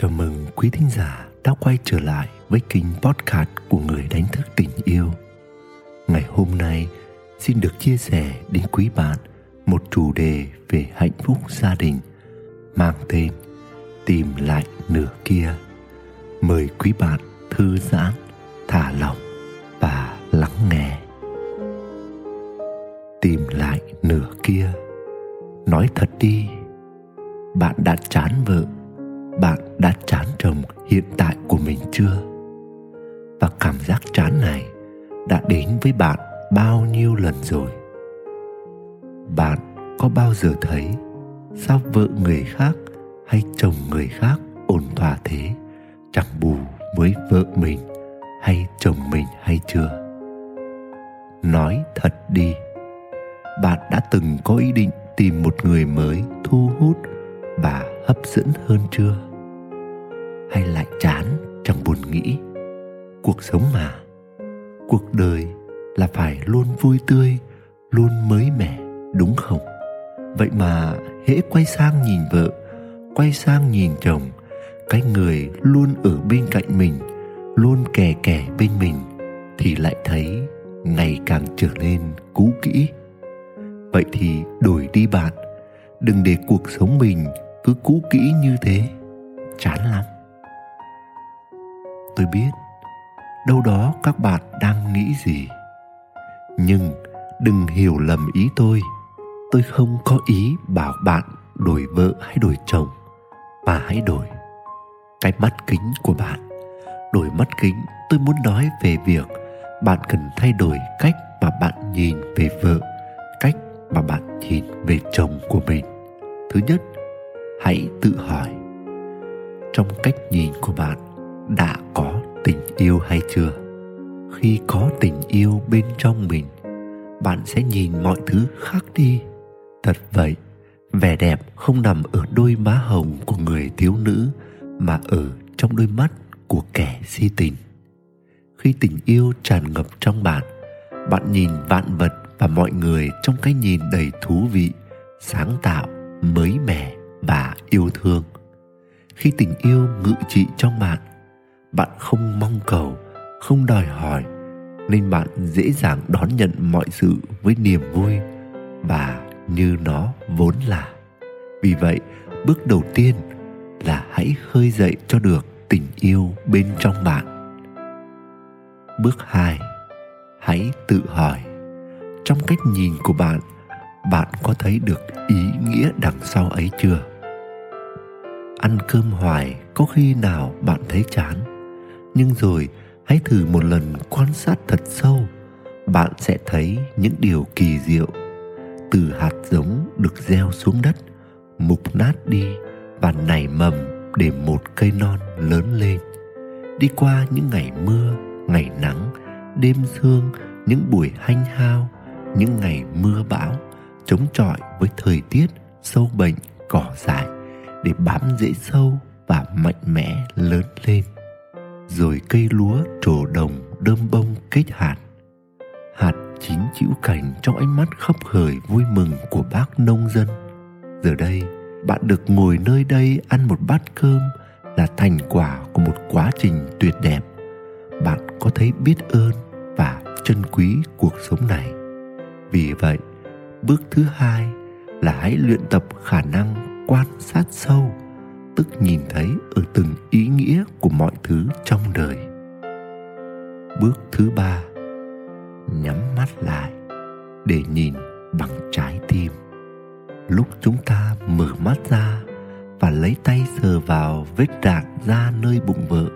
Chào mừng quý thính giả đã quay trở lại với kênh podcast của người đánh thức tình yêu. Ngày hôm nay xin được chia sẻ đến quý bạn một chủ đề về hạnh phúc gia đình mang tên Tìm lại nửa kia. Mời quý bạn thư giãn, thả lỏng và lắng nghe. Tìm lại nửa kia. Nói thật đi, bạn đã chán vợ bạn đã chán chồng hiện tại của mình chưa? Và cảm giác chán này đã đến với bạn bao nhiêu lần rồi? Bạn có bao giờ thấy sao vợ người khác hay chồng người khác ổn thỏa thế, chẳng bù với vợ mình hay chồng mình hay chưa? Nói thật đi, bạn đã từng có ý định tìm một người mới thu hút và hấp dẫn hơn chưa? Hay lại chán chẳng buồn nghĩ. Cuộc sống mà, cuộc đời là phải luôn vui tươi, luôn mới mẻ, đúng không? Vậy mà hễ quay sang nhìn vợ, quay sang nhìn chồng, cái người luôn ở bên cạnh mình, luôn kè kè bên mình thì lại thấy ngày càng trở nên cũ kỹ. Vậy thì đổi đi bạn, đừng để cuộc sống mình cứ cũ kỹ như thế. Chán lắm biết đâu đó các bạn đang nghĩ gì. Nhưng đừng hiểu lầm ý tôi. Tôi không có ý bảo bạn đổi vợ hay đổi chồng. Mà hãy đổi. Cái mắt kính của bạn. Đổi mắt kính, tôi muốn nói về việc bạn cần thay đổi cách mà bạn nhìn về vợ, cách mà bạn nhìn về chồng của mình. Thứ nhất, hãy tự hỏi. Trong cách nhìn của bạn đã có tình yêu hay chưa? Khi có tình yêu bên trong mình, bạn sẽ nhìn mọi thứ khác đi. Thật vậy, vẻ đẹp không nằm ở đôi má hồng của người thiếu nữ, mà ở trong đôi mắt của kẻ si tình. Khi tình yêu tràn ngập trong bạn bạn nhìn vạn vật và mọi người trong cái nhìn đầy thú vị, sáng tạo, mới mẻ và yêu thương. Khi tình yêu ngự trị trong bạn bạn không mong cầu, không đòi hỏi, nên bạn dễ dàng đón nhận mọi sự với niềm vui và như nó vốn là. Vì vậy, bước đầu tiên là hãy khơi dậy cho được tình yêu bên trong bạn. Bước hai, hãy tự hỏi. Trong cách nhìn của bạn bạn có thấy được ý nghĩa đằng sau ấy chưa? Ăn cơm hoài có khi nào bạn thấy chán? Nhưng rồi, hãy thử một lần quan sát thật sâu. Bạn sẽ thấy những điều kỳ diệu. Từ hạt giống được gieo xuống đất, mục nát đi và nảy mầm để một cây non lớn lên. Đi qua những ngày mưa, ngày nắng, đêm sương, những buổi hanh hao, những ngày mưa bão, chống chọi với thời tiết sâu bệnh, cỏ dại để bám rễ sâu và mạnh mẽ lớn lên rồi cây lúa trổ đồng đơm bông kết hạt. Hạt chín chịu cành trong ánh mắt khấp khởi vui mừng của bác nông dân. Giờ đây, bạn được ngồi nơi đây ăn một bát cơm là thành quả của một quá trình tuyệt đẹp. Bạn có thấy biết ơn và trân quý cuộc sống này. Vì vậy, bước thứ hai là hãy luyện tập khả năng quan sát sâu tức nhìn thấy ở từng ý nghĩa của mọi thứ trong đời. Bước thứ ba, nhắm mắt lại để nhìn bằng trái tim. Lúc chúng ta mở mắt ra và lấy tay sờ vào vết rạn ra nơi bụng vợ,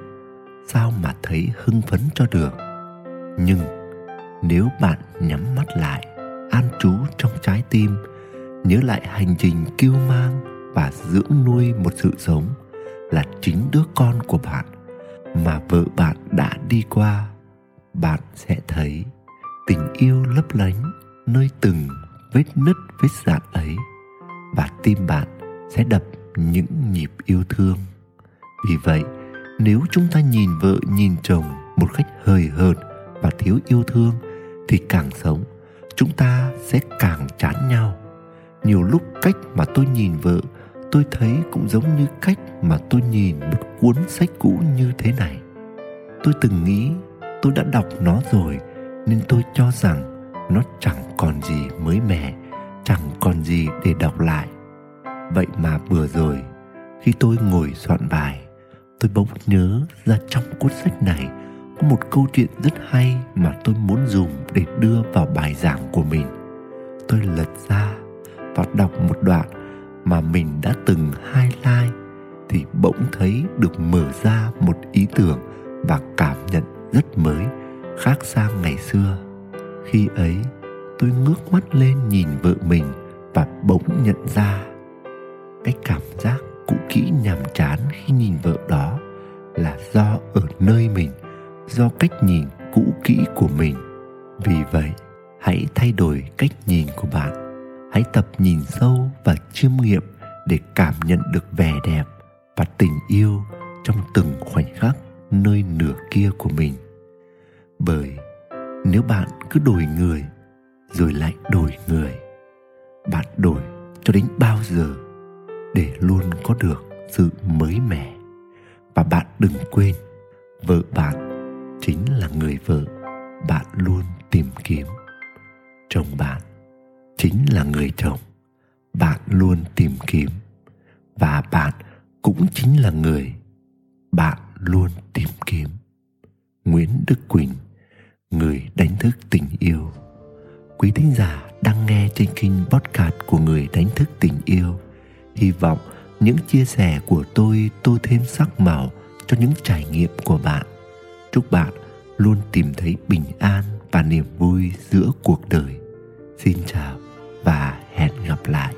sao mà thấy hưng phấn cho được? Nhưng nếu bạn nhắm mắt lại, an trú trong trái tim, nhớ lại hành trình kiêu mang và dưỡng nuôi một sự sống là chính đứa con của bạn mà vợ bạn đã đi qua. Bạn sẽ thấy tình yêu lấp lánh nơi từng vết nứt, vết dạn ấy và tim bạn sẽ đập những nhịp yêu thương. Vì vậy, nếu chúng ta nhìn vợ, nhìn chồng một cách hời hợt và thiếu yêu thương thì càng sống, chúng ta sẽ càng chán nhau. Nhiều lúc cách mà tôi nhìn vợ tôi thấy cũng giống như cách mà tôi nhìn một cuốn sách cũ như thế này. Tôi từng nghĩ tôi đã đọc nó rồi, nên tôi cho rằng nó chẳng còn gì mới mẻ, chẳng còn gì để đọc lại. Vậy mà vừa rồi, khi tôi ngồi soạn bài, tôi bỗng nhớ ra trong cuốn sách này có một câu chuyện rất hay mà tôi muốn dùng để đưa vào bài giảng của mình. Tôi lật ra và đọc một đoạn mà mình đã từng highlight thì bỗng thấy được mở ra một ý tưởng và cảm nhận rất mới, khác sang ngày xưa. Khi ấy, tôi ngước mắt lên nhìn vợ mình và bỗng nhận ra cái cảm giác để cảm nhận được vẻ đẹp và tình yêu trong từng khoảnh khắc nơi nửa kia của mình. Bởi nếu bạn cứ đổi người, rồi lại đổi người, bạn đổi cho đến bao giờ để luôn có được sự mới mẻ. Và bạn đừng quên, vợ bạn chính là người vợ bạn luôn tìm kiếm. Chồng bạn chính là người chồng bạn luôn tìm kiếm. Và bạn cũng chính là người bạn luôn tìm kiếm. Nguyễn đức quỳnh, người đánh thức tình yêu. Quý thính giả đang nghe trên kênh podcast của người đánh thức tình yêu, hy vọng những chia sẻ của tôi tô thêm sắc màu cho những trải nghiệm của bạn. Chúc bạn luôn tìm thấy bình an và niềm vui giữa cuộc đời. Xin chào và hẹn gặp lại.